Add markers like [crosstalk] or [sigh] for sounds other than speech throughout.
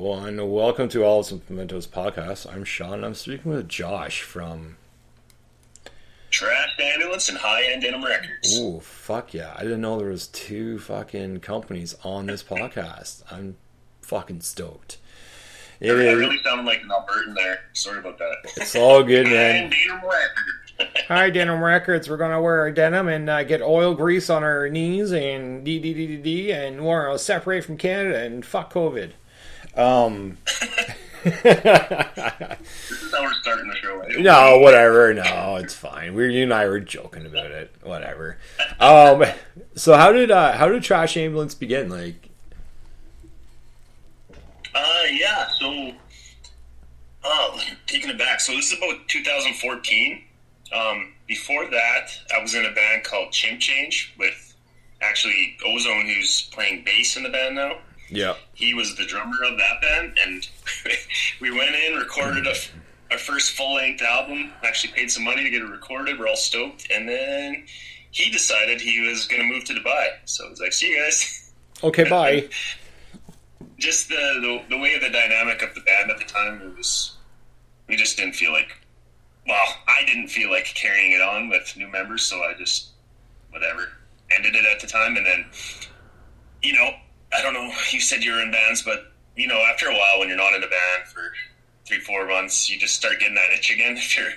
One, welcome to All Some Pimentos podcast. I'm Sean. I'm speaking with Josh from. Trashed Ambulance and High End Denim Records. Ooh, fuck yeah! I didn't know there was two fucking companies on this podcast. I'm fucking stoked. It I is, really sounded like an Albertan there. Sorry about that. It's all good, man. Denim Records. Hi, Denim Records. We're gonna wear our denim and uh, get oil grease on our knees and d d d d d and we're gonna separate from Canada and fuck COVID. Um. this is how we're starting the show. Right? No, whatever. No, it's fine. We, you and I were joking about it. Whatever. Um. So how did uh, how did Trashed Ambulance begin? Like. Uh yeah. So. Oh, taking it back. So this is about 2014. Um, before that, I was in a band called Chimp Change with actually Ozone, who's playing bass in the band now. Yeah. He was the drummer of that band, and [laughs] we went in, recorded a, our first full length album. Actually, paid some money to get it recorded. We're all stoked, and then he decided he was going to move to Dubai. So I was like, "See you guys." Okay, [laughs] bye. just the, the the way of the dynamic of the band at the time it was, we just didn't feel like. Well, I didn't feel like carrying it on with new members, so I just whatever ended it at the time, and then you know I don't know. You said you were in bands, but you know, after a while, when you're not in a band for three, four months, you just start getting that itch again. [laughs] If you're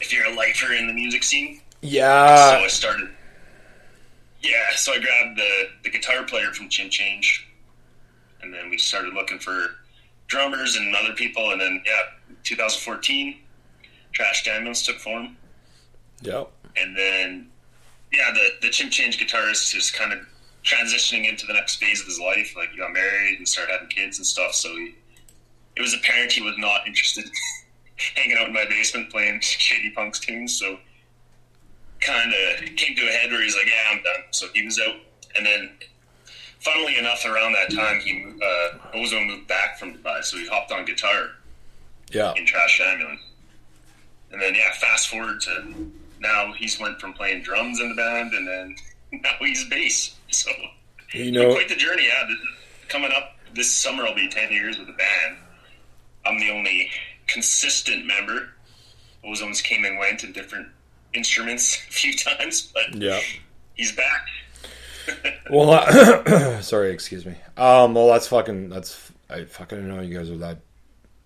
if you're a lifer in the music scene, yeah. So I started. Yeah, so I grabbed the the guitar player from Chimp Change, and then we started looking for drummers and other people, and then yeah, 2014, Trashed Ambulance took form. Yep. And then yeah, the the Chimp Change guitarist just kind of transitioning into the next phase of his life. Like he got married and started having kids and stuff. So he, it was apparent he was not interested in [laughs] hanging out in my basement playing [laughs] shady punks tunes. So kind of came to a head where he's like, "Yeah, I'm done." So he was out, and then. Funnily enough, around that time, he uh, Ozone moved back from Dubai, so he hopped on guitar. Yeah. In Trashed Ambulance, and then yeah, fast forward to now, he's went from playing drums in the band, and then [laughs] now he's bass. [laughs] So you know, quite the journey. Yeah, coming up this summer, I'll be ten years with the band. I'm the only consistent member. Ozones came and went in different instruments [laughs] a few times, but yeah, he's back. [laughs] well, uh, [clears throat] sorry, excuse me. Um, well, that's fucking. That's I fucking know you guys are that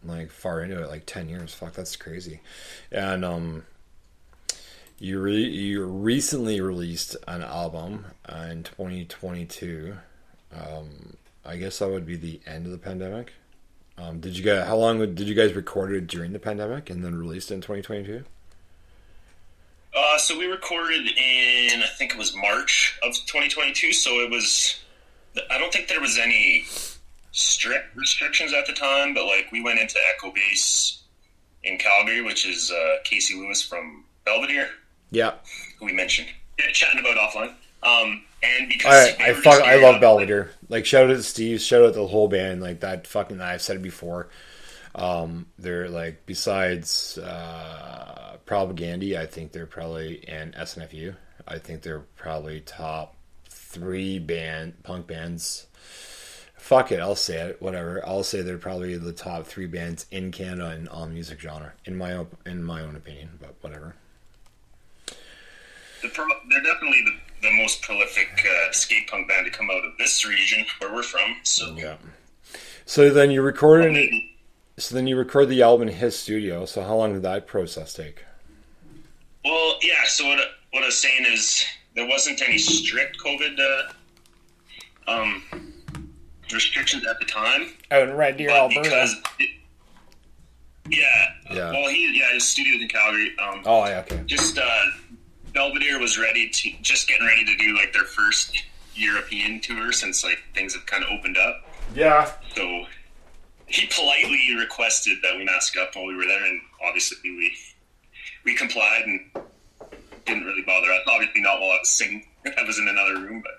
like far into it, like ten years. Fuck, that's crazy. And um, you re- you recently released an album uh, in 2022. Um, I guess that would be the end of the pandemic. Um, did you guys? How long did you guys record it during the pandemic and then released it in 2022? Uh, so we recorded in I think it was March of 2022. So it was. I don't think there was any strict restrictions at the time, but like we went into Echo Base in Calgary, which is uh, Casey Lewis from Belvedere. Yeah. Who we mentioned. Yeah, chatting about offline. Um, and because I, I fuck, I love Belvedere. Like, shout out to Steve, shout out to the whole band. Like that fucking. I've said it before. Um, they're like besides uh, Propagandhi, I think they're probably and SNFU. I think they're probably top three band punk bands. Fuck it, I'll say it. Whatever, I'll say they're probably the top three bands in Canada in all music genre, in my own, in my own opinion. But whatever the pro- they're definitely the, the most prolific uh, skate punk band to come out of this region where we're from. So yeah. So then you recorded. Well, so then you record the album in his studio. So how long did that process take? Well, yeah. So what what I was saying is there wasn't any strict COVID uh, um, restrictions at the time. Oh, in Red Deer, Alberta. It, yeah. Yeah. Well, he yeah his studio's in Calgary. Um, oh yeah. Okay. Just uh, Belvedere was ready to just getting ready to do like their first European tour since like things have kind of opened up. Yeah. So he politely requested that we mask up while we were there, and obviously we we complied and didn't really bother us. Obviously not while I was singing. [laughs] I was in another room, but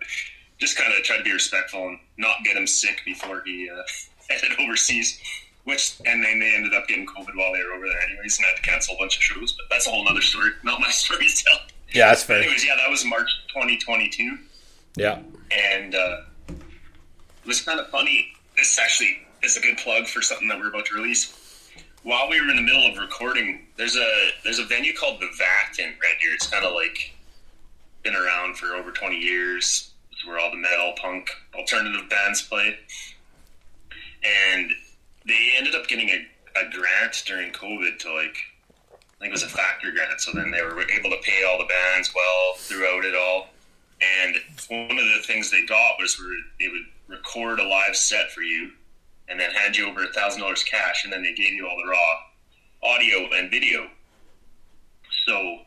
just kind of tried to be respectful and not get him sick before he uh, [laughs] headed overseas. Which and then they ended up getting COVID while they were over there, anyways, and I had to cancel a bunch of shows. But that's a whole other story. Not my [laughs] story to tell. Yeah, that's fair. Anyways, yeah, that was March 2022. Yeah. And uh, it was kind of funny. This actually is a good plug for something that we're about to release. While we were in the middle of recording, there's a there's a venue called the Vat in Red Deer. It's kind of like been around for over 20 years. It's where all the metal, punk, alternative bands play. And they ended up getting a, a grant during COVID to like I think it was a factory grant. So then they were able to pay all the bands well throughout it all. And one of the things they got was they would record a live set for you and then hand you over a thousand dollars cash and then they gave you all the raw audio and video. So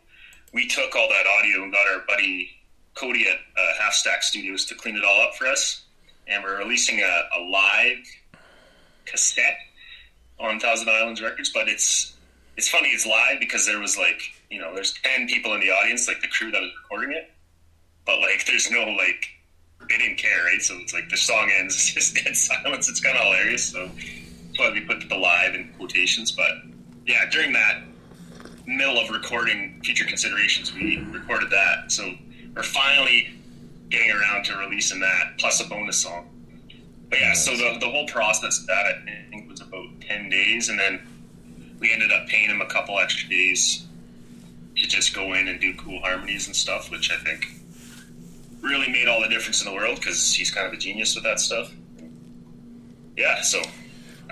we took all that audio and got our buddy Cody at uh, Half Stack Studios to clean it all up for us. And we're releasing a, a live cassette on Thousand Islands Records, but it's it's funny it's live because there was like you know there's 10 people in the audience like the crew that was recording it but like [laughs] there's no like they didn't care right? So it's like the song ends [laughs] it's just dead silence it's kind of hilarious so that's why we put the live in quotations but yeah during that middle of recording future considerations we recorded that so we're finally getting around to releasing that plus a bonus song. But yeah so the, the whole process of that i think was about 10 days and then we ended up paying him a couple extra days to just go in and do cool harmonies and stuff, which I think really made all the difference in the world because he's kind of a genius with that stuff. Yeah, so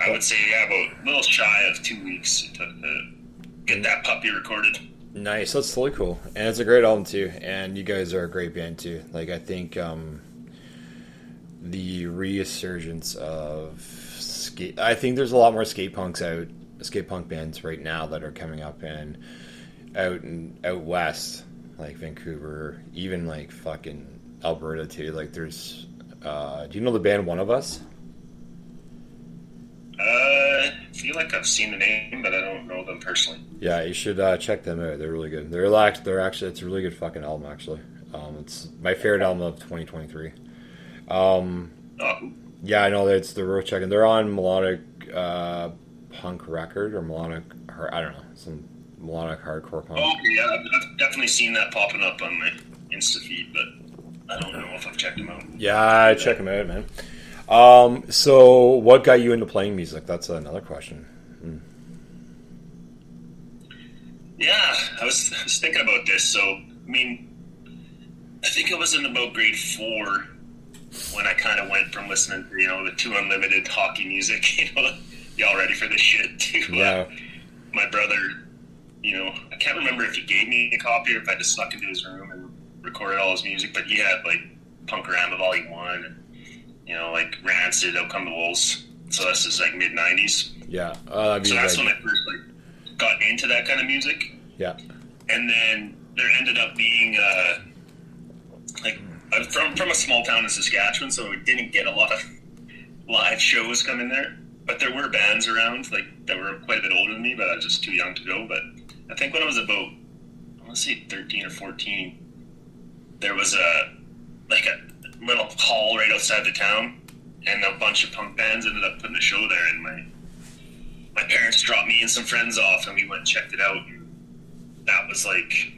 I would say yeah, about a little shy of two weeks to get that puppy recorded. Nice, that's totally cool, and it's a great album too. And you guys are a great band too. Like I think um, the resurgence of skate. I think there's a lot more skate punks out skate punk bands right now that are coming up and out and out west, like Vancouver, even like fucking Alberta too. Like there's, uh, do you know the band One of Us? Uh, I feel like I've seen the name, but I don't know them personally. Yeah, you should uh, check them out. They're really good. They're like they're actually it's a really good fucking album actually. Um, it's my favorite album of 2023. Um, oh. Yeah, I know it's the road checking. They're on melodic uh, punk record or melodic, I don't know, some melodic hardcore punk. Oh, yeah, I've definitely seen that popping up on my Insta feed, but I don't know if I've checked them out. Yeah, check them out, man. Um, so, what got you into playing music? That's another question. Hmm. Yeah, I was, I was thinking about this. So, I mean, I think it was in about grade four when I kind of went from listening to, you know, the two unlimited hockey music, [laughs] you know, y'all ready for this shit [laughs] too. Yeah. My brother, you know, I can't remember if he gave me a copy or if I just snuck into his room and recorded all his music, but he had like Punk-O-Rama Volume 1 and, you know, like Rancid, Out Come the Wolves. So this is like mid 90s. Yeah. Uh, so that's when I first like got into that kind of music. Yeah. And then there ended up being, uh, like, I'm from, from a small town in Saskatchewan, so we didn't get a lot of [laughs] live shows coming there but there were bands around like that were quite a bit older than me, but I was just too young to go. But I think when I was about I want to say thirteen or fourteen, there was a like a little hall right outside the town, and a bunch of punk bands ended up putting a show there. And my my parents dropped me and some friends off, and we went and checked it out. And that was like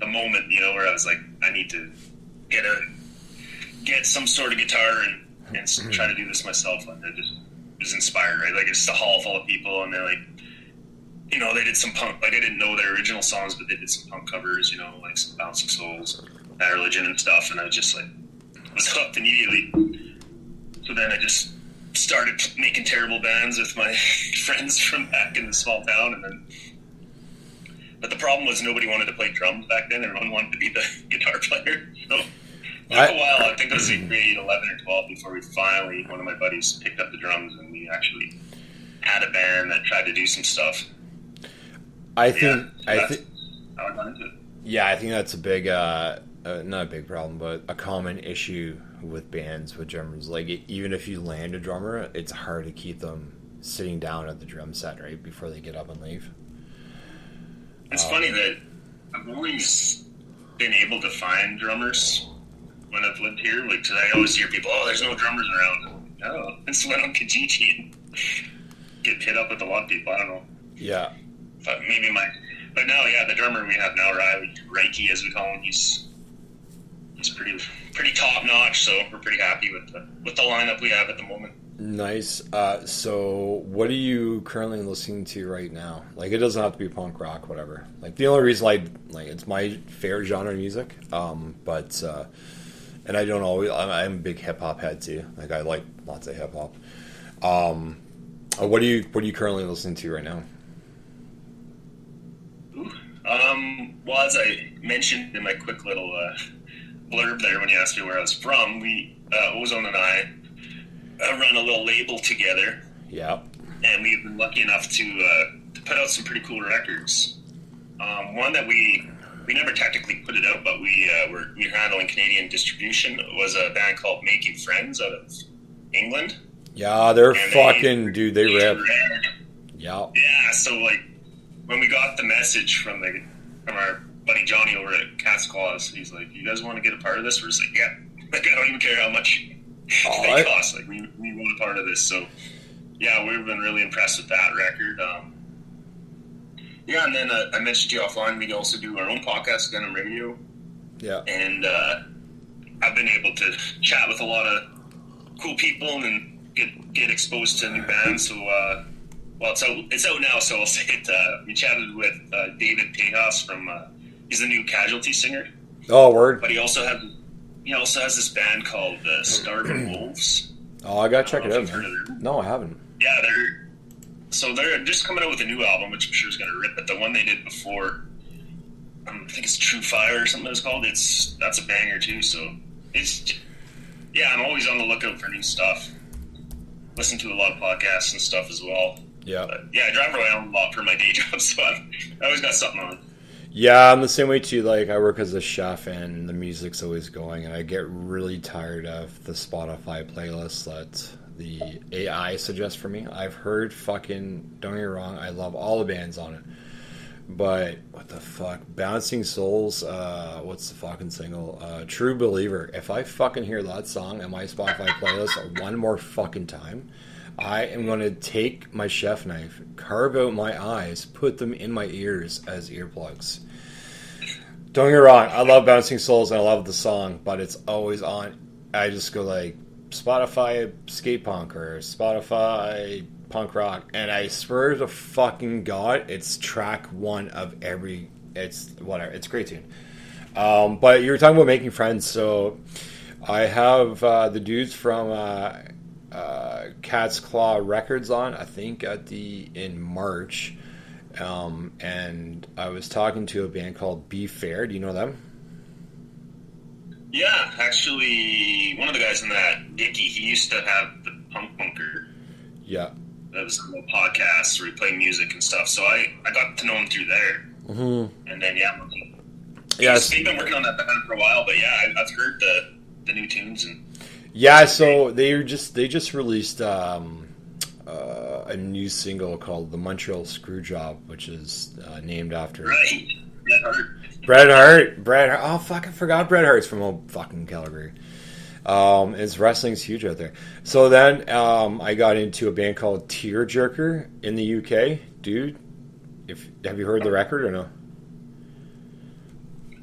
the moment, you know, where I was like, I need to get a get some sort of guitar and and mm-hmm. try to do this myself. And I just was inspired, right? Like it's a hall full of people, and they're like, you know, they did some punk. Like I didn't know their original songs, but they did some punk covers, you know, like some Bouncing Souls, Bad Religion, and stuff. And I was just like, was hooked immediately. So then I just started making terrible bands with my [laughs] friends from back in the small town, and then. But the problem was nobody wanted to play drums back then. Everyone wanted to be the [laughs] guitar player. So took a while. I think I was in grade eleven or twelve before we finally one of my buddies picked up the drums and we actually had a band that tried to do some stuff. I think yeah, so I think I got into it. Yeah, I think that's a big, uh, uh, not a big problem, but a common issue with bands with drummers. Like it, even if you land a drummer, it's hard to keep them sitting down at the drum set right before they get up and leave. It's um, funny that I've always been able to find drummers when I've lived here. Like, cause I always hear people, oh, there's no drummers around. Oh, [laughs] it's went on Kijiji and get hit up with a lot of people. I don't know. Yeah. But maybe my, but now, yeah, the drummer we have now, Riley Reiki, as we call him, he's he's pretty pretty top notch. So we're pretty happy with the with the lineup we have at the moment. Nice. Uh, so, what are you currently listening to right now? Like, it doesn't have to be punk rock, whatever. Like, the only reason I like it's my favorite genre of music. Um, but uh, and I don't always. I'm, I'm a big hip hop head too. Like, I like lots of hip hop. Um, uh, what are you What are you currently listening to right now? Um, well, as I mentioned in my quick little uh, blurb there when you asked me where I was from, we uh, Ozone and I uh, run a little label together. Yeah. And we've been lucky enough to, uh, to put out some pretty cool records. Um, one that we we never technically put it out, but we uh, were we were handling Canadian distribution was a band called Making Friends out of England. Yeah, they're and fucking they, dude. They rip. Yeah. Yeah. So like when we got the message from the from our buddy Johnny over at Cat's Claws, he's like, "You guys want to get a part of this?" We're just like, "Yeah." [laughs] Like I don't even care how much oh, [laughs] they I... cost. Like we we want a part of this. So yeah, we've been really impressed with that record. Um, yeah, and then uh, I mentioned to you offline, we also do our own podcast, Gun Radio. Yeah. And uh, I've been able to chat with a lot of cool people and get get exposed to new bands. So, uh, well, it's out, it's out now, so I'll [laughs] say it. Uh, we chatted with uh, David Tejas from, uh, he's the new Casualty singer. Oh, word. But he also had he also has this band called uh, Starving [clears throat] Wolves. Oh, I gotta check it out. No, I haven't. Yeah, they're so they're just coming out with a new album, which I'm sure is going to rip. But the one they did before, um, I think it's True Fire or something it's called. It's that's a banger too. So it's yeah, I'm always on the lookout for new stuff. Listen to a lot of podcasts and stuff as well. Yeah, but yeah, I drive around a lot for my day [laughs] job, so i I always got something on. Yeah, I'm the same way too. Like I work as a chef, and the music's always going, and I get really tired of the Spotify playlist that the AI suggests for me. I've heard fucking don't get me wrong, I love all the bands on it. But what the fuck? Bouncing Souls, uh, what's the fucking single? Uh, True Believer. If I fucking hear that song in my Spotify playlist [laughs] one more fucking time, I am going to take my chef knife, carve out my eyes, put them in my ears as earplugs. Don't get me wrong, I love Bouncing Souls and I love the song, but it's always on. I just go like, Spotify skate punk or Spotify punk rock, and I swear to fucking god, it's track one of every. It's whatever. It's a great tune. Um, but you were talking about making friends, so I have uh, the dudes from uh, uh, Cat's Claw Records on. I think at the in March, um, and I was talking to a band called Be Fair. Do you know them? Yeah, actually, one of the guys in that, Dicky, he used to have the Punk Bunker. Yeah. That was a little podcast where he played music and stuff. So I, I got to know him through there. Mm-hmm. And then, yeah, yes. he's been working on that band for a while, but yeah, I, have heard the, the new tunes. and Yeah, so they just they just released um, uh, a new single called "The Montreal Screwjob," which is uh, named after right. Bret Hart. Bret Hart. Oh, fuck, I forgot Bret Hart's from old fucking Calgary. Um, it's wrestling's huge out there. So then um, I got into a band called Tearjerker in the UK. Dude, if have you heard the record or no?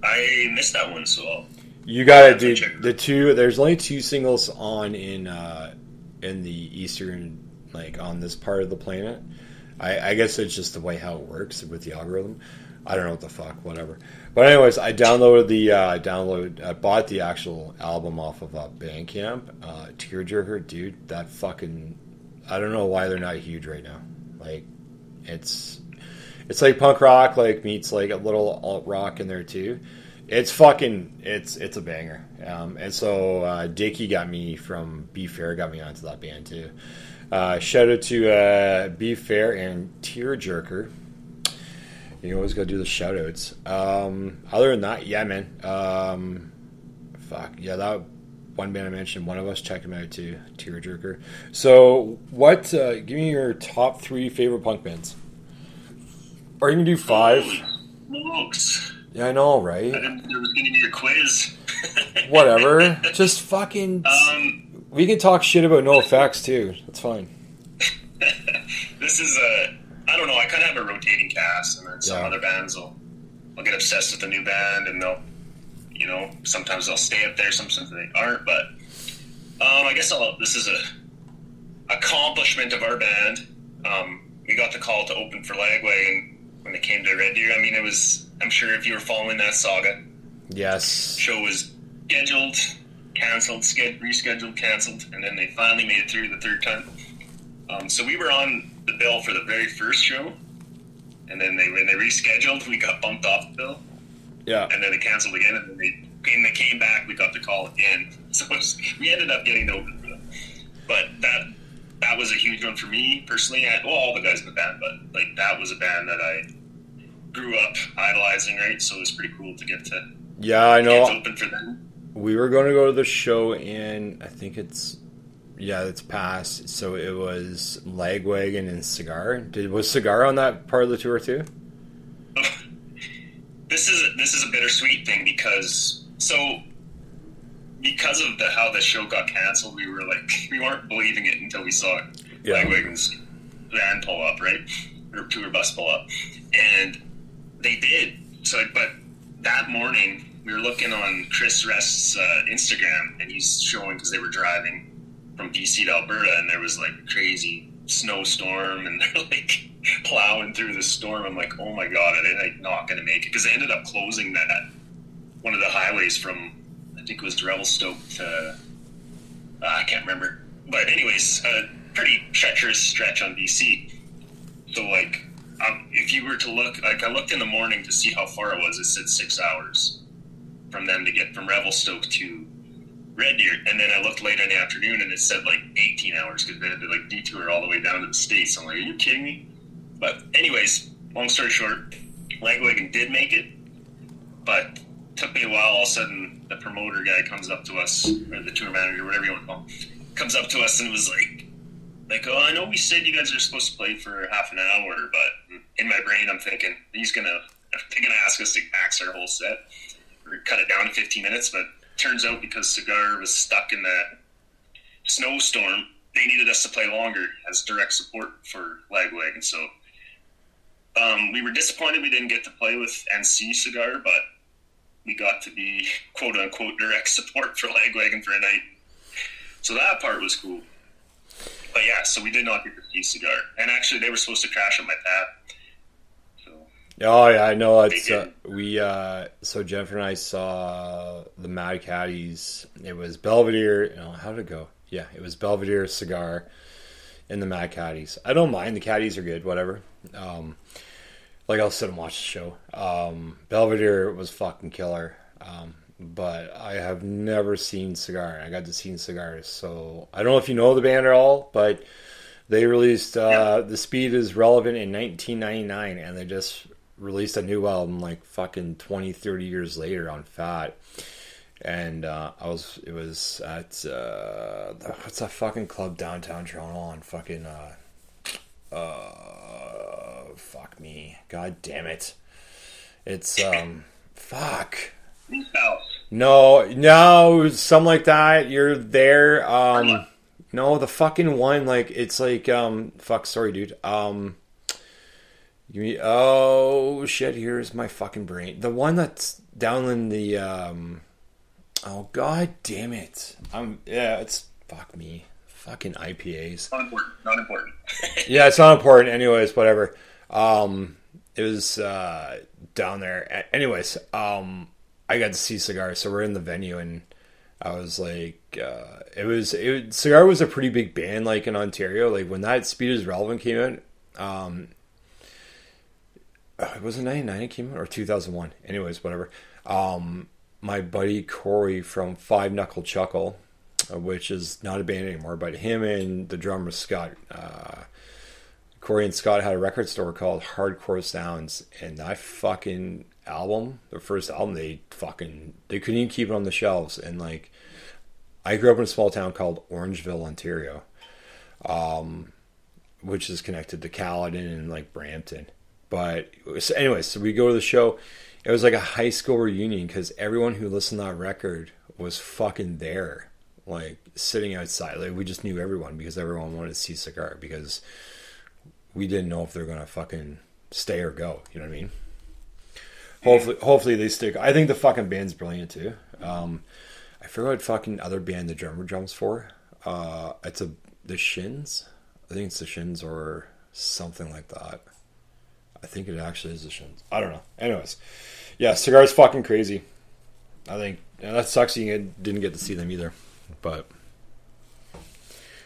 I missed that one, so you got to do the two. There's only two singles on in uh, in the eastern, like on this part of the planet. I, I guess it's just the way how it works with the algorithm. I don't know what the fuck, whatever. But anyways, I downloaded the uh, download. I bought the actual album off of uh, Bandcamp. Uh, Tearjerker, dude, that fucking. I don't know why they're not huge right now. Like, it's it's like punk rock, like meets like a little alt rock in there too. It's fucking it's it's a banger. Um, and so uh, Dickie got me from Be Fair, got me onto that band too. Uh, shout out to uh, Be Fair and Tearjerker. You always got to do the shout outs. Um, other than that, yeah, man. Um, fuck. Yeah, that one band I mentioned, one of us checked him out too, Tearjerker. So, what, uh, give me your top three favorite punk bands. Or you can do five. Smokes. Yeah, I know, right? I didn't was going to be a quiz. [laughs] Whatever. Just fucking. Um, we can talk shit about NOFX too. That's fine. [laughs] this is a I don't know. I kind of have a rotating cast, and then some yeah. other bands will, will get obsessed with the new band, and they'll, you know, sometimes they'll stay up there, sometimes they aren't. But um, I guess I'll. This is a accomplishment of our band, um, we got the call to open for Lagwagon when it came to Red Deer. I mean, it was. I'm sure if you were following that saga, Yes. show was scheduled, canceled, sched- rescheduled, canceled, and then they finally made it through the third time. Um, so we were on the bill for the very first show, and then they when they rescheduled, we got bumped off the bill, Yeah. and then they canceled again, and then they when they came back, we got the call again. [laughs] So it was, we ended up getting open for them. But that that was a huge one for me personally, and well, all the guys in the band, but like that was a band that I grew up idolizing, right? So it was pretty cool to get to Yeah, I know. open for them. We were going to go to the show in, I think it's, yeah, it's past. So it was Lagwagon and Cigar. Did was Cigar on that part of the tour too? [laughs] this is this is a bittersweet thing because so because of the how the show got canceled, we were like [laughs] we weren't believing it until we saw Yeah. Lagwagon's van pull up, right, or tour bus pull up, and they did. So, but that morning we were looking on Chris Rest's uh, Instagram, and he's showing because they were driving from BC to Alberta, and there was like crazy snowstorm, and [laughs] they're like plowing through the storm. I'm like, oh my god, are they like not going to make it? Because they ended up closing that one of the highways from I think it was Revelstoke to uh, I can't remember, but anyways, a pretty treacherous stretch on BC. So like, um, if you were to look, like I looked in the morning to see how far it was. It said six hours from them to get from Revelstoke to Red Deer, and then I looked later in the afternoon and it said like 18 hours because they had to like detour all the way down to the states. I'm like, are you kidding me? But anyways, long story short, Lagwagon did make it, but took me a while. All of a sudden, the promoter guy comes up to us, or the tour manager, whatever you want to call him, comes up to us and was like, like, oh, I know we said you guys are supposed to play for half an hour, but in my brain, I'm thinking he's gonna [laughs] they're gonna ask us to axe our whole set or cut it down to 15 minutes. But turns out because Cigar was stuck in that snowstorm, they needed us to play longer as direct support for Lagwagon. So um, we were disappointed we didn't get to play with NC Cigar, but we got to be quote unquote direct support for Lagwagon for a night. So that part was cool. But yeah, so we did not get to see Cigar, and actually they were supposed to crash on my pad. Oh yeah, I know. It's uh, we. uh So Jennifer and I saw the Mad Caddies. It was Belvedere. You know, how did it go? Yeah, it was Belvedere cigar and the Mad Caddies. I don't mind the Caddies are good. Whatever. Um, like I'll sit and watch the show. Um, Belvedere was fucking killer. Um, but I have never seen Cigar. I got to see Cigars, so I don't know if you know the band at all, but they released uh, "The Speed Is Relevant" in 1999, and they just released a new album like fucking 20, 30 years later on Fat. And uh, I was, it was at uh, what's that fucking club downtown Toronto on fucking uh, uh, fuck me, god damn it, it's um, fuck. No, no, something like that. You're there. Um, no, the fucking one, like it's like um, fuck. Sorry, dude. Um, you mean, oh shit. Here's my fucking brain. The one that's down in the um, oh god damn it. I'm yeah, it's fuck me. Fucking IPAs. Not important. Not important. [laughs] Yeah, it's not important. Anyways, whatever. Um, it was uh, down there. Anyways, um, I got to see Cigar, so we're in the venue, and I was like, uh, it was it. Cigar was a pretty big band, like in Ontario. Like when that Speed is Relevant came out, um, uh, was it ninety nine it came out or two thousand one? Anyways, whatever. Um, my buddy Corey from Five Knuckle Chuckle, uh, which is not a band anymore, but him and the drummer Scott. Uh, Corey and Scott had a record store called Hardcore Sounds, and that fucking album, the first album, they fucking they couldn't even keep it on the shelves. And like, I grew up in a small town called Orangeville, Ontario, um, which is connected to Caledon and like Brampton. But so anyways, so we go to the show. It was like a high school reunion because everyone who listened to that record was fucking there, like sitting outside. Like we just knew everyone because everyone wanted to see Cigar because we didn't know if they're gonna fucking stay or go. You know what I mean? Hopefully, hopefully they stick. I think the fucking band's brilliant too. Um, I forget what fucking other band the drummer drums for. Uh, it's a the Shins. I think it's the Shins or something like that. I think it actually is the Shins. I don't know. Anyways, yeah, Cigar's fucking crazy. I think that sucks. You didn't get to see them either, but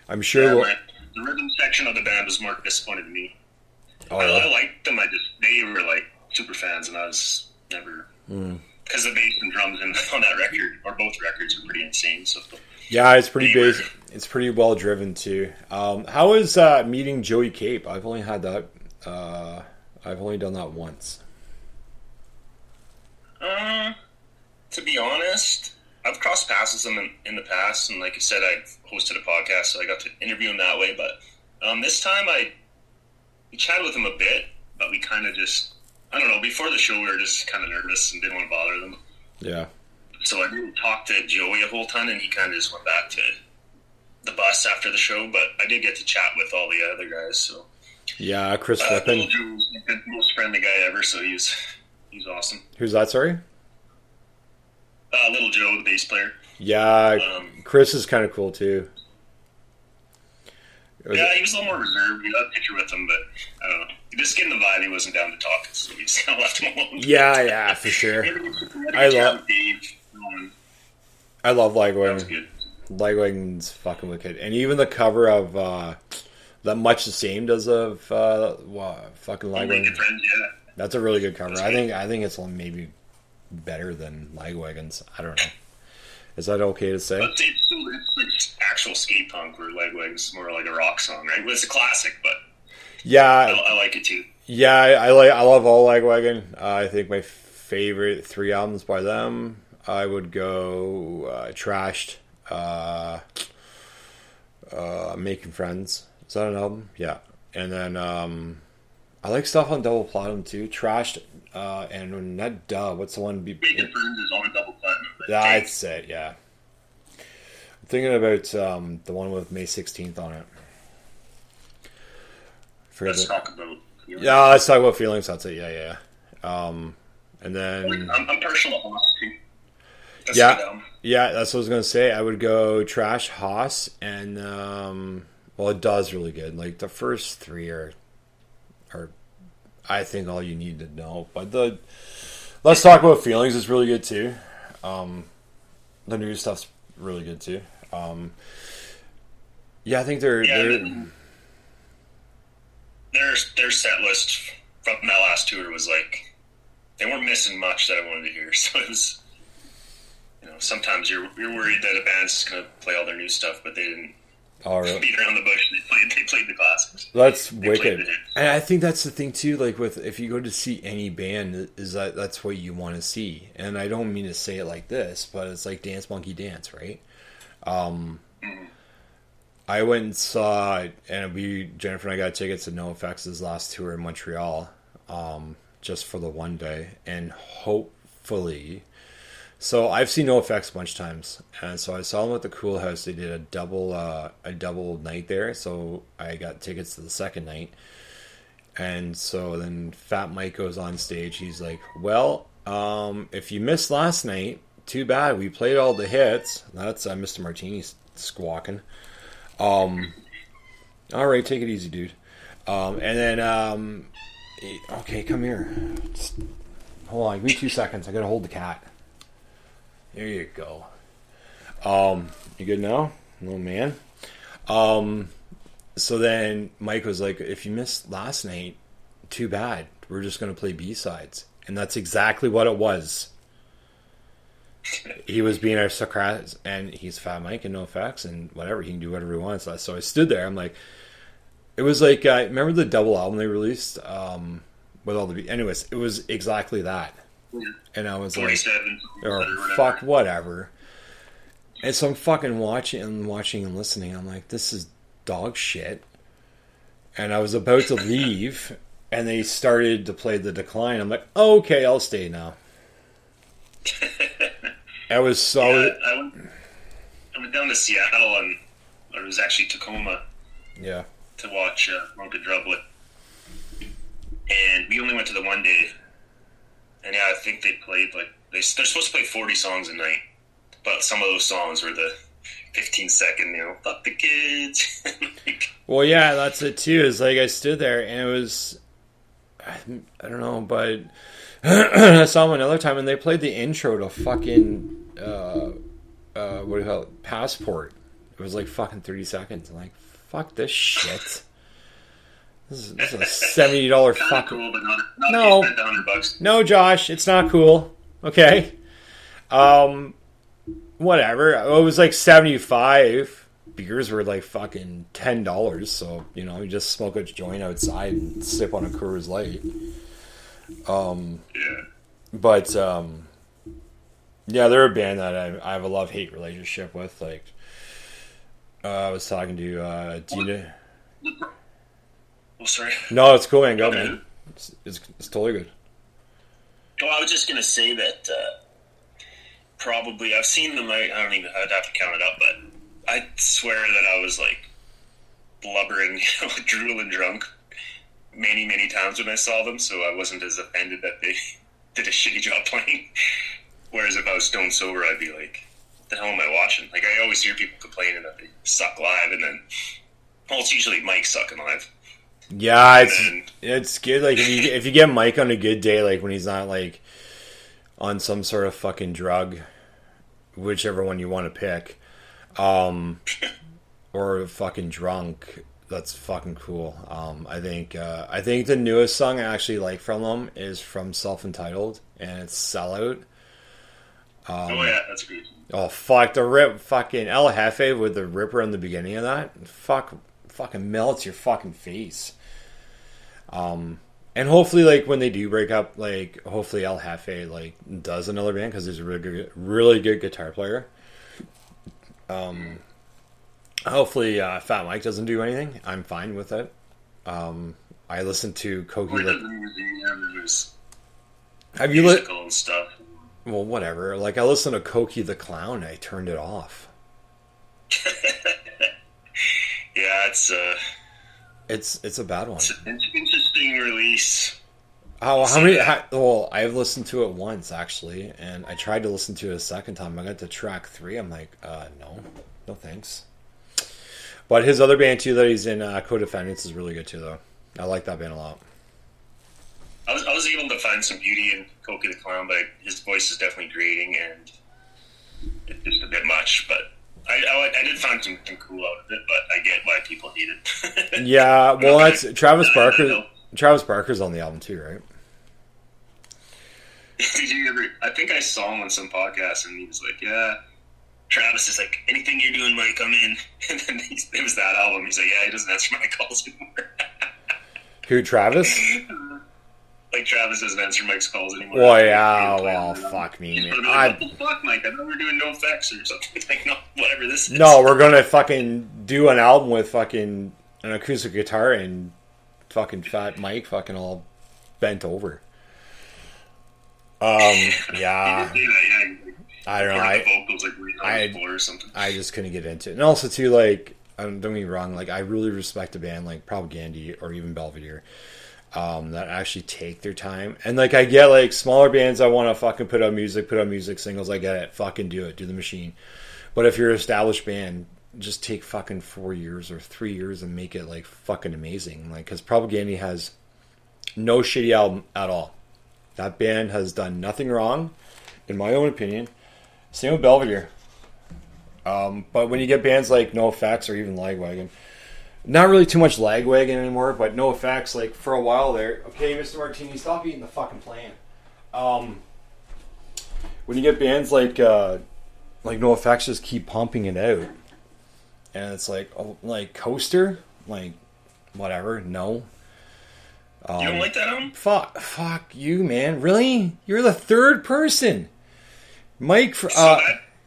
I'm sure. Yeah, we'll- the rhythm section of the band was more disappointed in me. oh, I, yeah. I liked them. I just they were like super fans, and I was never Mm. because the bass and drums in, [laughs] on that record or both records are pretty insane. So Yeah, it's pretty basic. It's pretty well driven too. Um, how is uh, meeting Joey Cape? I've only had that. Uh, I've only done that once. Uh, to be honest, I've crossed paths with him in, in the past, and like I said, I hosted a podcast, so I got to interview him that way. But um, this time, I we chatted with him a bit, but we kind of just I don't know. Before the show, we were just kind of nervous and didn't want to bother them, Yeah, so I didn't talk to Joey a whole ton, and he kind of just went back to the bus after the show. But I did get to chat with all the other guys, so yeah. Chris uh, Joe was the most friendly guy ever, so he's was he was awesome. Who's that? Sorry. Uh, Little Joe, the bass player. Yeah, Um, Chris is kind of cool too. Was- Yeah, he was a little more reserved. We got a picture with him, but I don't know. Just getting the vibe, he wasn't down to talk, so we just [laughs] left him alone. yeah, yeah, for sure. I love Dave. Um, I love good. Lagwagon's fucking wicked, and even the cover of uh, that much the same does of uh, wow, fucking Lagwagon. yeah. That's a really good cover. That's I good. think I think it's maybe better than Lagwagon's. I don't know. Is that okay to say? But it's, still, it's like actual skate punk where Legwags is more like a rock song, right? Well, it's a classic, but I, Yeah, I like it too. yeah. I, I like. I love all Lagwagon. Uh, I think my favorite three albums by them. I would go uh, Trashed, uh, uh, Making Friends. Is that an album? Yeah. And then um, I like stuff on Double Plaidinum too. Trashed uh, and not Duh. What's the one? Be- Making Friends is on a double platinum. That's it, yeah. I'm thinking about um, the one with May 16th on it. Forget let's talk about. Yeah, let's talk about feelings. That's it. Yeah, yeah. Um, and then I'm, I'm partial to Hoss too. That's Yeah. album. yeah, that's what I was gonna say. I would go Trash Hoss and um, well, it does really good. Like the first three are are I think all you need to know. But the let's talk about feelings is really good too. Um, the new stuff's really good too. Um, yeah, I think they're Yeah, they're their their set list from that last tour was like they weren't missing much that I wanted to hear. [laughs] So it was, you know, sometimes you're you're worried that a band's going to play all their new stuff, but they didn't all right. beat around the bush. They played they played the classics. That's They wicked, played and I think that's the thing too. Like with if you go to see any band, is that that's what you want to see. And I don't mean to say it like this, but it's like Dance Monkey Dance, right? Um, I went and saw, and we Jennifer and I got tickets to NOFX' last tour in Montreal, um, just for the one day, and hopefully. So I've seen NOFX a bunch of times, and so I saw them at the Cool House. They did a double uh, a double night there, so I got tickets to the second night. And so then Fat Mike goes on stage. He's like, "Well, um, if you missed last night, too bad. We played all the hits." That's uh, Mr. Martini squawking. Um, all right, take it easy, dude. Um, and then, um, okay, come here. Just, hold on, give me two seconds. I gotta hold the cat. There you go. Um, you good now, little man? Um, so then Mike was like, "If you missed last night, too bad. We're just gonna play B sides," and that's exactly what it was. He was being our Socrates, and he's Fat Mike and NOFX, and whatever he can do whatever he wants. So I stood there. I'm like, it was like, uh, remember the double album they released um, with all the. Anyways, it was exactly that, and I was like, or fuck whatever. And so I'm fucking watching and watching and listening. I'm like, this is dog shit. And I was about to leave, and they started to play the decline. I'm like, okay, I'll stay now. [laughs] I was so Yeah, I went, I went down to Seattle and or it was actually Tacoma yeah. to watch uh, Monk Drublet. And we only went to the one day. And yeah, I think they played like they, they're supposed to play forty songs a night, but some of those songs were the 15 second, you know, fuck the kids. [laughs] like, Well, yeah, that's it too. Is like I stood there and it was, I, I don't know, but [clears throat] I saw them another time and they played the intro to fucking uh, uh, what do you call it? Passport. It was like fucking thirty seconds. I'm like, fuck this shit. This is, this is a seventy dollar fucking. cool, but not, not No. no. spent 100 bucks. No, Josh, it's not cool. Okay. Um, whatever. It was like seventy five. Beers were like fucking ten dollars. So you know, you just smoke a joint outside and sip on a Coors Light. Um, Yeah. but um, yeah, they're a band that I, I have a love hate relationship with. Like, uh, I was talking to uh, Dina. Oh, sorry. No, it's cool, man. Go, man. It's, it's, it's totally good. Well, I was just gonna say that uh, probably I've seen them. I, I don't even. I'd have to count it up, but I swear that I was like blubbering, [laughs] drooling, drunk many, many times when I saw them. So I wasn't as offended that they [laughs] did a shitty job playing. Whereas if I was stone sober, I'd be like, "The hell am I watching?" Like I always hear people complaining that they suck live, and then well, it's usually Mike sucking live. Yeah, it's it's good. Like if you if you get Mike on a good day, like when he's not like on some sort of fucking drug, whichever one you want to pick, um, [laughs] or fucking drunk. That's fucking cool. Um, I think uh, I think the newest song I actually like from them is from Self Entitled, and it's Cell Out. oh yeah, that's great. Oh fuck the rip fucking El Jefe with the ripper in the beginning of that. Fuck fucking melts your fucking face. Um and hopefully like when they do break up like hopefully El Jefe like does another band cuz he's a really good really good guitar player. Um hopefully uh, Fat Mike doesn't do anything. I'm fine with it. Um I listen to Cokie Well, like, have you li- and stuff. well whatever. Like I listened to Cokie the Clown, I turned it off. [laughs] Yeah, it's uh, It's it's a bad one. it's an interesting release. Oh, how many? How, well, I've listened to it once actually, and I tried to listen to it a second time. I got to track three. I'm like, uh, no, no thanks. But his other band too that he's in, uh, Co-Defendants, is really good too, though. I like that band a lot. I was, I was able to find some beauty in Cokie the Clown, but his voice is definitely grating and it's just a bit much. But I, I, I did find something cool out of it, but I get why people hate it. [laughs] Yeah, well, that's Travis Barker. Travis Barker's on the album too, right? [laughs] Did you ever? I think I saw him on some podcast, and he was like, "Yeah." Travis is like, "Anything you're doing, Mike, I'm in." [laughs] And then he, it was that album. He's like, "Yeah, he doesn't answer my [laughs] calls anymore." Who, Travis? like Travis doesn't answer Mike's calls anymore. Oh yeah, well, fuck me, man. like, what the fuck, Mike? I thought we were doing NOFX or something. Like, no, whatever this is. No, we're gonna fucking do an album with fucking an acoustic guitar and fucking Fat Mike fucking all bent over. Um, yeah, He did say that, yeah. I don't know. I, vocals like I- on the floor or something. I just couldn't get into it. And also too, like, um, don't get me wrong, like I really respect a band like Propagandhi or even Belvedere, um, that actually take their time. And like I get like smaller bands, I want to fucking put out music, put out music singles. I get it, fucking do it, do the machine. But if you're an established band, just take fucking four years or three years and make it like fucking amazing. Like, because Propagandhi has no shitty album at all. That band has done nothing wrong, in my own opinion. Same with Belvedere. Um, but when you get bands like NOFX or even Lagwagon, not really too much Lagwagon anymore, but NOFX, like for a while there. Okay, Mr. Martini, stop eating the fucking plant. Um, when you get bands like uh, like NOFX, just keep pumping it out, and it's like oh, like Coaster, like whatever. No, um, you don't like that album? fuck, fuck you, man. Really? You're the third person. Mike, for, uh,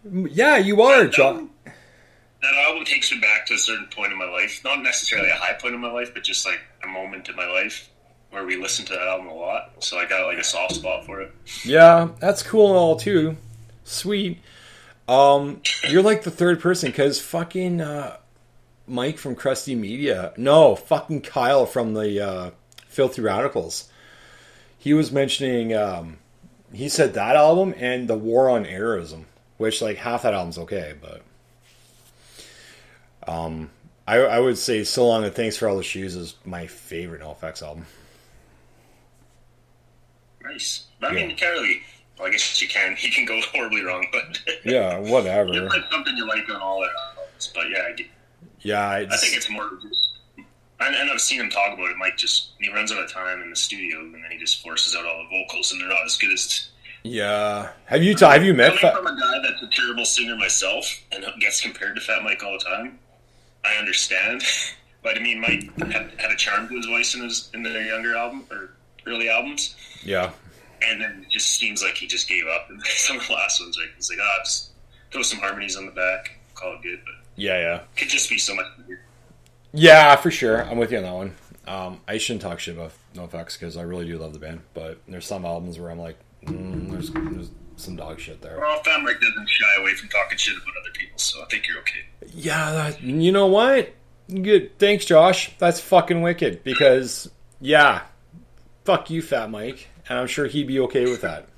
yeah, you are, that John. that album takes me back to a certain point in my life. Not necessarily a high point in my life, but just like a moment in my life where we listened to that album a lot. So I got like a soft spot for it. Yeah, that's cool and all too. Sweet. Um, you're like the third person because fucking uh, Mike from Krusty Media. No, fucking Kyle from the uh, Filthy Radicals. He was mentioning. Um, he said that album and the War on Errorism, which like half that album's okay, but Um, I, I would say "So Long and Thanks for All the Shoes" is my favorite NoFX album. Nice. I mean, really. Well, I guess you can. [laughs] You can go horribly wrong, but [laughs] yeah, whatever. you put something you like on all their albums, but yeah, I, yeah, I think it's more. And, and I've seen him talk about it. Mike just he runs out of time in the studio, and then he just forces out all the vocals, and they're not as good as. Yeah. Have you have you met? Coming from a guy that's a terrible singer myself and [laughs] gets compared to Fat Mike all the time, I understand. but I mean, Mike had, had a charm to his voice in his in their younger album or early albums. Yeah. And then it just seems like he just gave up. And some of the last ones, like he's like, ah, oh, just throw some harmonies on the back, call it good. But yeah, yeah, could just be so much. Better. Yeah, for sure. I'm with you on that one. Um, I shouldn't talk shit about NoFX because I really do love the band, but there's some albums where I'm like, mm, there's, there's some dog shit there. Well, Fat Mike doesn't shy away from talking shit about other people, so I think you're okay. Yeah, that, you know what? Good. Thanks, Josh. That's fucking wicked. Because yeah, fuck you, Fat Mike, and I'm sure he'd be okay with that.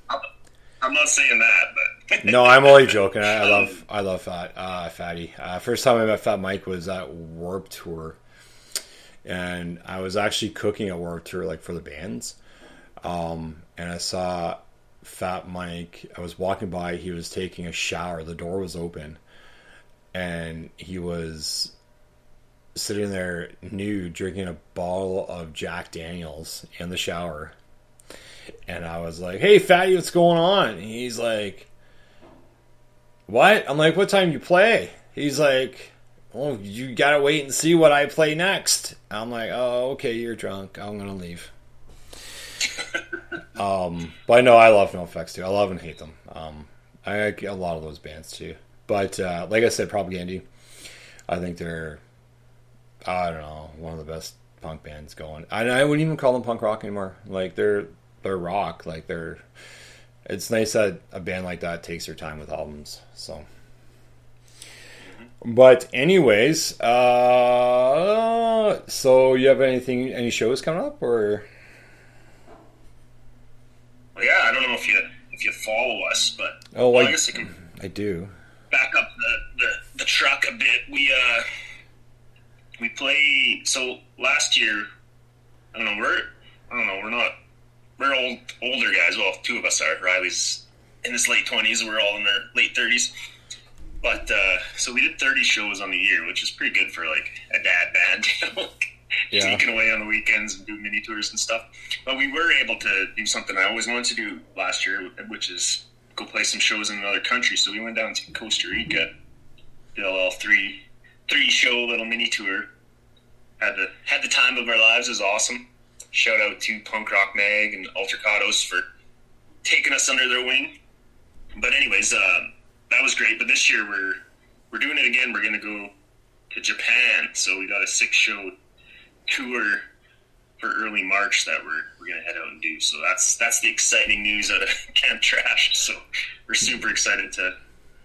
I'm not saying that, but [laughs] no, I'm only joking. I, I love I love Fat uh, Fatty. Uh, first time I met Fat Mike was at Warped Tour, and I was actually cooking at Warped Tour like for the bands, um, and I saw Fat Mike. I was walking by. He was taking a shower. The door was open, and he was sitting there nude, drinking a bottle of Jack Daniels in the shower and I was like, "Hey, fatty, what's going on?" And he's like, "What?" I'm like, "What time you play?" He's like, "Oh, you gotta wait and see what I play next." I'm like, "Oh, okay, you're drunk. I'm gonna leave." [laughs] um, but I know I love NoFX too. I love and hate them. Um, I like a lot of those bands too. But uh, like I said, Propagandhi, I think they're, I don't know, one of the best punk bands going. I, I wouldn't even call them punk rock anymore. Like they're they're rock. Like they're. It's nice that a band like that takes their time with albums. So. But anyways, uh, so you have anything, any shows coming up, or? Well, yeah, I don't know if you if you follow us, but oh, well, I, I guess you can. I do. Back up the, the, the truck a bit. We uh we play. So last year, I don't know. We're I don't know. We're not we're old older guys. Well, two of us are. Riley's in his late twenties. We're all in our late thirties. But uh, so we did thirty shows on the year, which is pretty good for like a dad band. [laughs] yeah. Taking away on the weekends and do mini tours and stuff. But we were able to do something I always wanted to do last year, which is go play some shows in another country. So we went down to Costa Rica, did a little three three show little mini tour. Had the had the time of our lives. It was awesome shout out to Punk Rock Mag and Ultracados for taking us under their wing. But anyways, uh, that was great. But this year we're we're doing it again. We're to go to Japan, so we got a six show tour for early March that we're we're to head out and do. So that's that's the exciting news out of [laughs] Camp Trash. So we're super excited to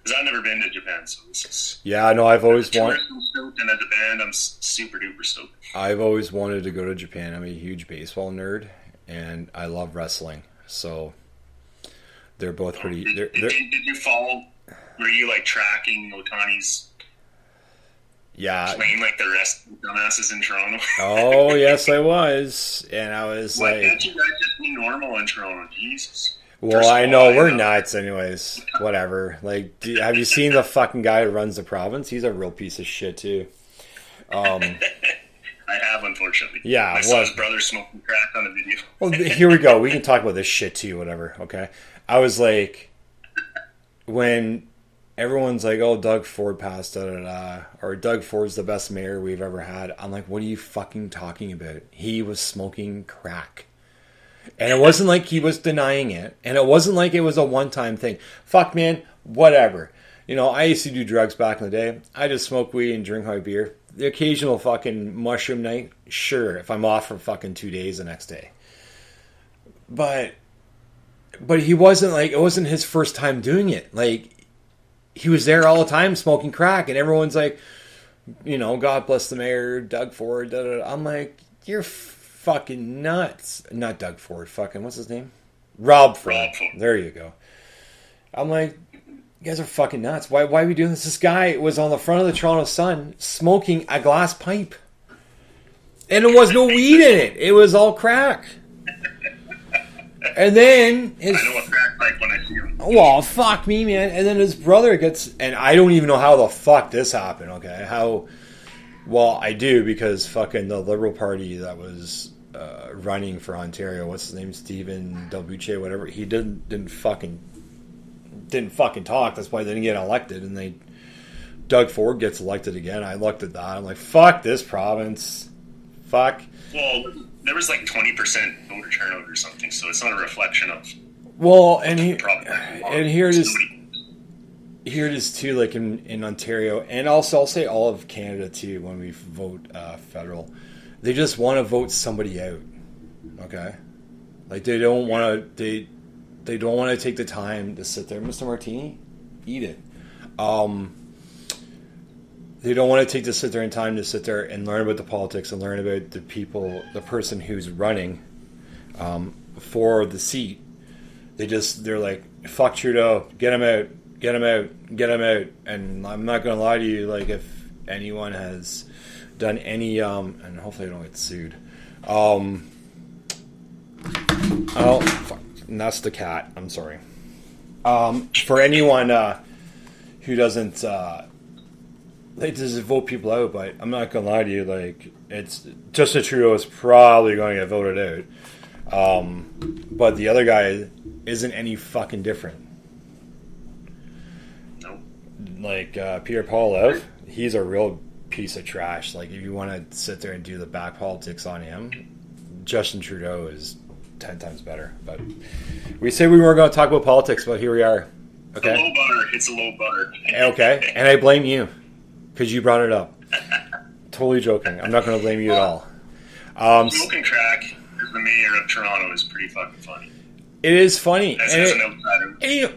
because I've never been to Japan, so this is yeah. No, I've always wanted. And as a band, I'm super duper stoked. I've always wanted to go to Japan. I'm a huge baseball nerd, and I love wrestling. So they're both oh, pretty. Did, they're, did, they're, did, you follow? Were you like tracking Otani's? Yeah, playing like the rest of the dumbasses in Toronto. oh yes, I [laughs] was, and I was Why like, can't you guys just be normal in Toronto? Jesus. Well, I know we're nuts, anyways. Whatever. Like, do, have you seen the fucking guy who runs the province? He's a real piece of shit too. Um, [laughs] I have, unfortunately. Yeah, I well, saw his brother smoking crack on a video. [laughs] well, here we go. We can talk about this shit too. Whatever. Okay. I was like, when everyone's like, "Oh, Doug Ford passed," da da da, or Doug Ford's the best mayor we've ever had. I'm like, what are you fucking talking about? He was smoking crack. And it wasn't like he was denying it. And it wasn't like it was a one time thing. Fuck, man, whatever. You know, I used to do drugs back in the day. I just smoke weed and drink my beer. The occasional fucking mushroom night, sure, if I'm off for fucking two days the next day. But, but he wasn't like, it wasn't his first time doing it. Like, he was there all the time smoking crack, and everyone's like, you know, God bless the mayor, Doug Ford. Da, da, da. I'm like, you're fucking nuts. Not Doug Ford. Fucking what's his name? Rob Ford. Rob Ford. There you go. I'm like, You guys are fucking nuts. Why, why are we doing this? This guy was on the front of the Toronto Sun smoking a glass pipe. And there was no weed in it. It was all crack. And then his I know what crack like when I see him. well, fuck me, man. And then his brother gets, and I don't even know how the fuck this happened. Okay, how? Well, I do because fucking the Liberal Party that was uh, running for Ontario, what's his name, Steven Del Duca, whatever. He didn't didn't fucking didn't fucking talk. That's why they didn't get elected, and they Doug Ford gets elected again. I looked at that. I'm like, fuck this province. Fuck. Well, there was like twenty percent voter turnout or something, so it's not a reflection of Well, and he, and here it is. Nobody- here it is too, like in, in Ontario, and also I'll say all of Canada too. When we vote uh, federal, they just want to vote somebody out. Okay, like they don't want to. They they don't want to take the time to sit there, Mr. Martini, eat it. Um, they don't want to take the sit there and time to sit there and learn about the politics and learn about the people, the person who's running um, for the seat. They just they're like, fuck Trudeau, get him out, get him out, get him out. And I'm not gonna lie to you, like if anyone has done any, um, and hopefully I don't get sued. Um, oh, fuck, and that's the cat. I'm sorry. Um, for anyone uh, who doesn't, uh, they just vote people out. But I'm not gonna lie to you, like it's Justin Trudeau is probably going to get voted out. Um, but the other guy isn't any fucking different. Like uh, Peter Poilievre, he's a real piece of trash. Like if you want to sit there and do the back politics on him, Justin Trudeau is ten times better. But we say we weren't going to talk about politics, but here we are. It's a Okay, low bar. It's a low bar. okay, and I blame you because you brought it up. [laughs] Totally joking. I'm not going to blame you at all. Um, Smoking crack as the mayor of Toronto is pretty fucking funny. it is funny. As, And as it- an outsider, and you-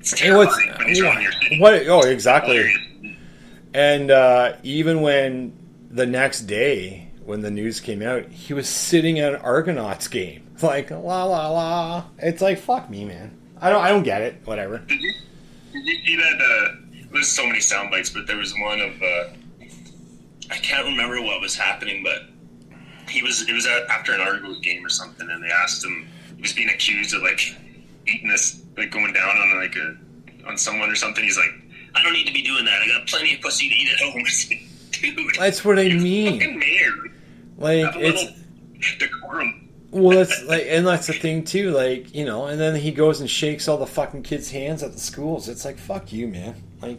it's and what's- when he's running what? Oh, exactly. And uh, even when the next day, when the news came out, he was sitting at an Argonauts game, [laughs] like la la la. It's like fuck me, man. I don't, I don't get it. Whatever. Did you, did you see that? Uh, there's so many sound bites, but there was one of uh, I can't remember what was happening, but he was it was after an Argos game or something, and they asked him. He was being accused of like eating this, like going down on like a on someone or something. He's like, I don't need to be doing that. I got plenty of pussy to eat at home. [laughs] Dude, That's what I mean. Mayor. Like it's decorum. well, that's [laughs] like, and that's the thing too. Like you know, and then he goes and shakes all the fucking kids' hands at the schools. It's like fuck you, man. Like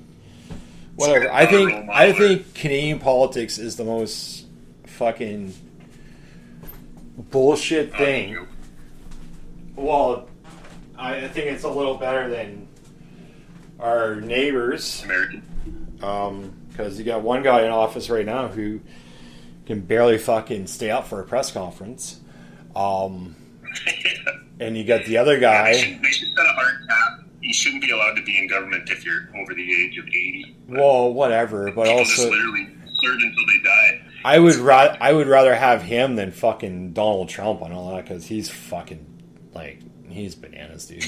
whatever. I think I think Canadian politics is the most fucking bullshit oh, thing. Well, I think it's a little better than our neighbors American. because you got one guy in office right now who can barely fucking stay up for a press conference, um, [laughs] and you got the other They guy. should, they should set a hard cap. You shouldn't be allowed to be in government if you're over the age of 80. Well, whatever, but People also literally serve until they die. I would ra- I would rather have him than fucking Donald Trump on all that because he's fucking like he's bananas, dude.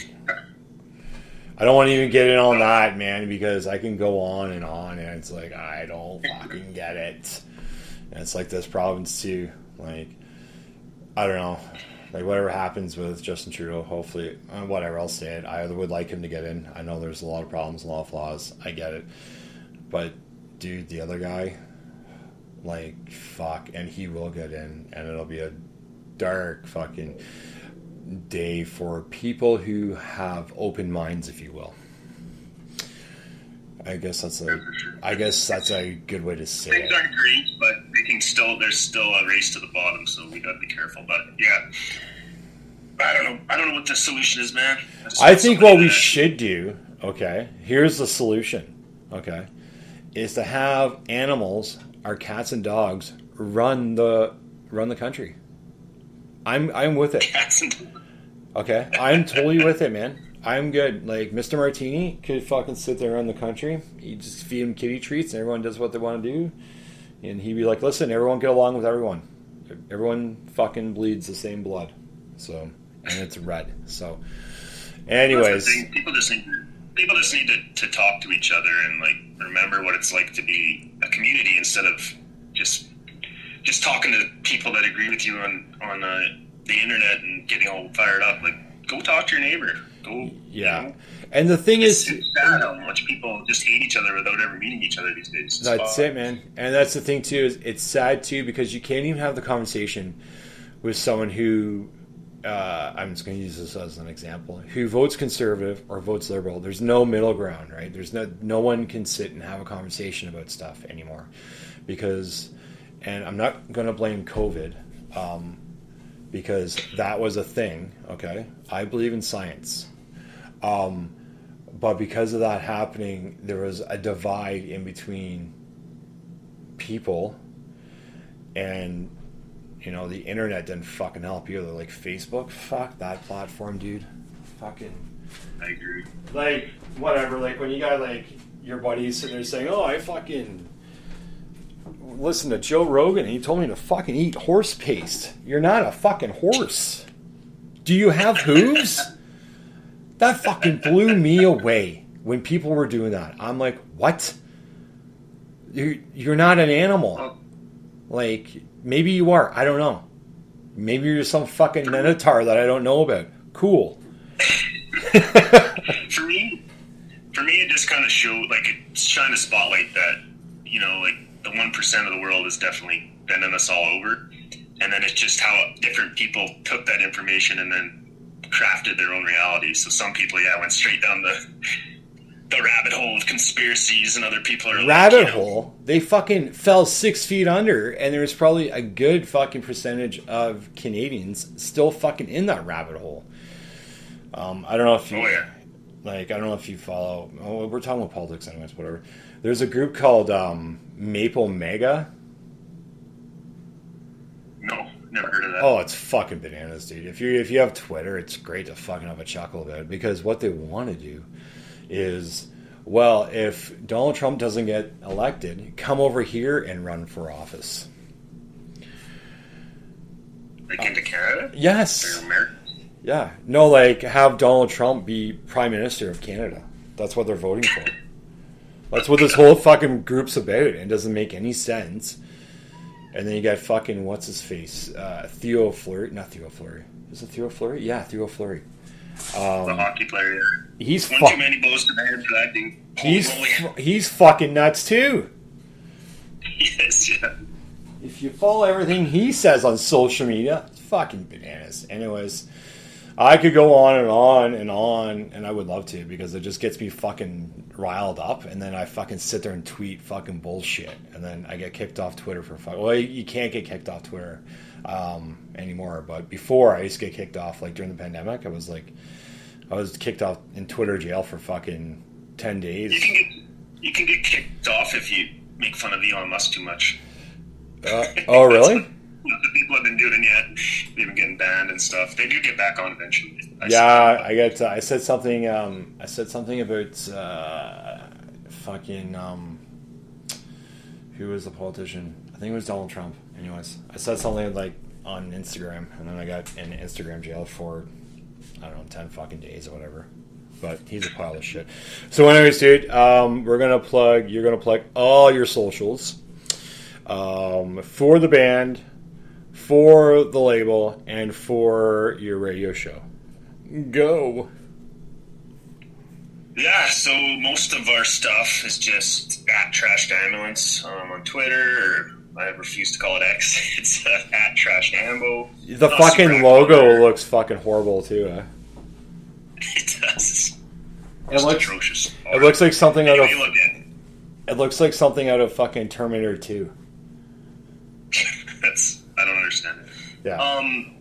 I don't want to even get in on that, man, because I can go on and on, and it's like I don't fucking get it. And it's like this province too. Like I don't know, like whatever happens with Justin Trudeau, hopefully, uh, whatever I'll say it. I would like him to get in. I know there's a lot of problems, a lot of flaws. I get it, but dude, the other guy, like fuck, and he will get in, and it'll be a dark fucking day for people who have open minds, if you will. I guess that's a, I guess that's a good way to say Things it. aren't great, but they can still. There's still a race to the bottom, so we gotta be careful. But yeah, I don't know. I don't know what the solution is, man. just I think what we should do, okay, here's the solution, okay, is to have animals, our cats and dogs, run the run the country. I'm I'm with it. Okay, I'm totally with it, man. I'm good. Like Mr. Martini could fucking sit there on the country. You just feed him kitty treats, and everyone does what they want to do. And he'd be like, "Listen, everyone get along with everyone. Everyone fucking bleeds the same blood, so and it's red. So, anyways, people just think people just need to, to talk to each other and like remember what it's like to be a community instead of just just talking to people that agree with you on on uh, the internet and getting all fired up. Like, go talk to your neighbor. Go. Yeah. You know, And the thing it's, is, it's sad how much people just hate each other without ever meeting each other these days. It's That's fun. it, man. And that's the thing too. Is it's sad too because you can't even have the conversation with someone who uh, I'm just going to use this as an example who votes conservative or votes liberal. There's no middle ground, right? There's no no one can sit and have a conversation about stuff anymore because, and I'm not going to blame COVID. Um, because that was a thing, okay? I believe in science. Um, but because of that happening, there was a divide in between people, and you know the internet didn't fucking help either. Like Facebook, fuck that platform, dude. Fucking I agree. like whatever. Like when you got like your buddies sitting there saying, "Oh, I fucking." Listen to Joe Rogan, and he told me to fucking eat horse paste. You're not a fucking horse. Do you have hooves? That fucking blew me away when people were doing that. I'm like, what? You're, you're not an animal. Like, maybe you are. I don't know. Maybe you're some fucking minotaur that I don't know about. Cool. for me, for me, it just kind of showed like it's trying to spotlight that you know, like the one percent of the world is definitely bending us all over, and then it's just how different people took that information and then crafted their own reality. So some people, yeah, went straight down the the rabbit hole of conspiracies, and other people are like, Rabbit know, hole. They fucking fell six feet under, and there's probably a good fucking percentage of Canadians still fucking in that rabbit hole. Um, I don't know if you Oh yeah, like I don't know if you follow. Oh, we're talking about politics, anyways. Whatever. There's a group called um, Maple MAGA. no, never heard of that. Oh, it's fucking bananas, dude. If you if you have Twitter, it's great to fucking have a chuckle about it because what they want to do is, well, if Donald Trump doesn't get elected, come over here and run for office. like into Canada Yes. Yeah. No, like have Donald Trump be Prime Minister of Canada. That's what they're voting [laughs] for. That's what this whole fucking group's about. and It doesn't make any sense. And then you got fucking what's his face, uh, Theo Fleury, not Theo Fleury. Is it Theo Fleury? Yeah, Theo Fleury. the Um, hockey player. he's One fu- too many blows to the head for that dude. he's fu- he's fucking nuts too. [laughs] yes, yeah. If you follow everything he says on social media, it's fucking bananas. Anyways, I could go on and on and on, and I would love to because it just gets me fucking riled up, and then I fucking sit there and tweet fucking bullshit, and then I get kicked off Twitter for fuck. Well, you can't get kicked off Twitter um, anymore, but before I used to get kicked off. Like during the pandemic, I was like, I was kicked off in Twitter jail for fucking ten days. You can get you can get kicked off if you make fun of Elon Musk too much. Uh, oh, really? [laughs] The people have been doing yet. They've been getting banned and stuff. They do get back on eventually. I Yeah. I got. I said something. Um, I said something about uh, fucking. Um, who was the politician? I think it was Donald Trump. Anyways, I said something like on Instagram, and then I got in Instagram jail for I don't know ten fucking days or whatever. But he's a pile of shit. So, anyways, dude, um, we're gonna plug. You're gonna plug all your socials um, for the band, for the label, and for your radio show. Go. Yeah, so most of our stuff is just at Trashed Ambulance um, on Twitter, or I refuse to call it X. [laughs] It's uh, at Trashed Ambo. The Not fucking logo active. looks fucking horrible too. [laughs] It does. It looks. atrocious. It looks like something out of. Anyway, look, It looks like something out of fucking Terminator Two. [laughs] that's I don't understand it. Yeah. Um,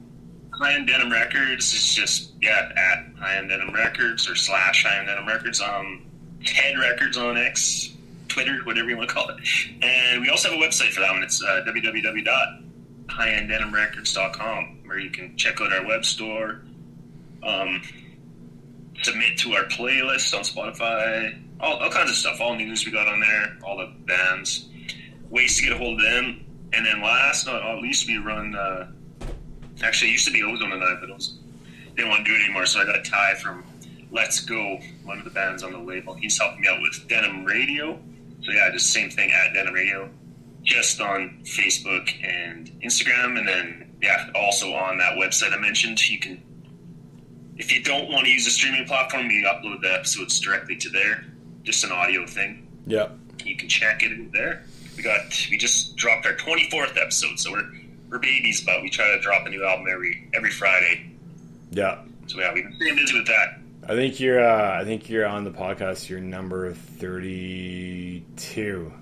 High End Denim Records is just yeah at High End Denim Records or slash High End Denim Records. Um, Head Records on X, Twitter, whatever you want to call it. And we also have a website for that one. It's uh, www.highenddenimrecords.com where you can check out our web store. Um, submit to our playlist on Spotify. All, all kinds of stuff. All news we got on there. All the bands. Ways to get a hold of them. And then last, not not least, we run. Uh, actually, it used to be Ozone and I, but it was, didn't want to do it anymore. So I got a tie from Let's Go, one of the bands on the label. He's helping me out with Denim Radio. So yeah, just the same thing at Denim Radio, just on Facebook and Instagram, and then yeah, also on that website I mentioned. You can, if you don't want to use a streaming platform, you upload the episodes directly to there. Just an audio thing. Yeah. You can check it there. We got we just dropped our twenty fourth episode, so we're we're babies, but we try to drop a new album every every Friday. Yeah. So yeah, we've been busy with that. I think you're. Uh, I think you're on the podcast. You're number thirty-two.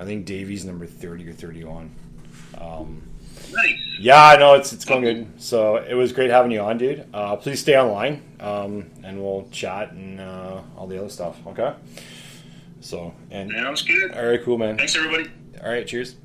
I think Davey's number thirty or thirty-one. Um, Nice. yeah, no, it's it's going good. So it was great having you on, dude. Uh, please stay online, um, and we'll chat and uh, all the other stuff. Okay. So and Sounds good. all right, cool, man. Thanks everybody. All right, cheers.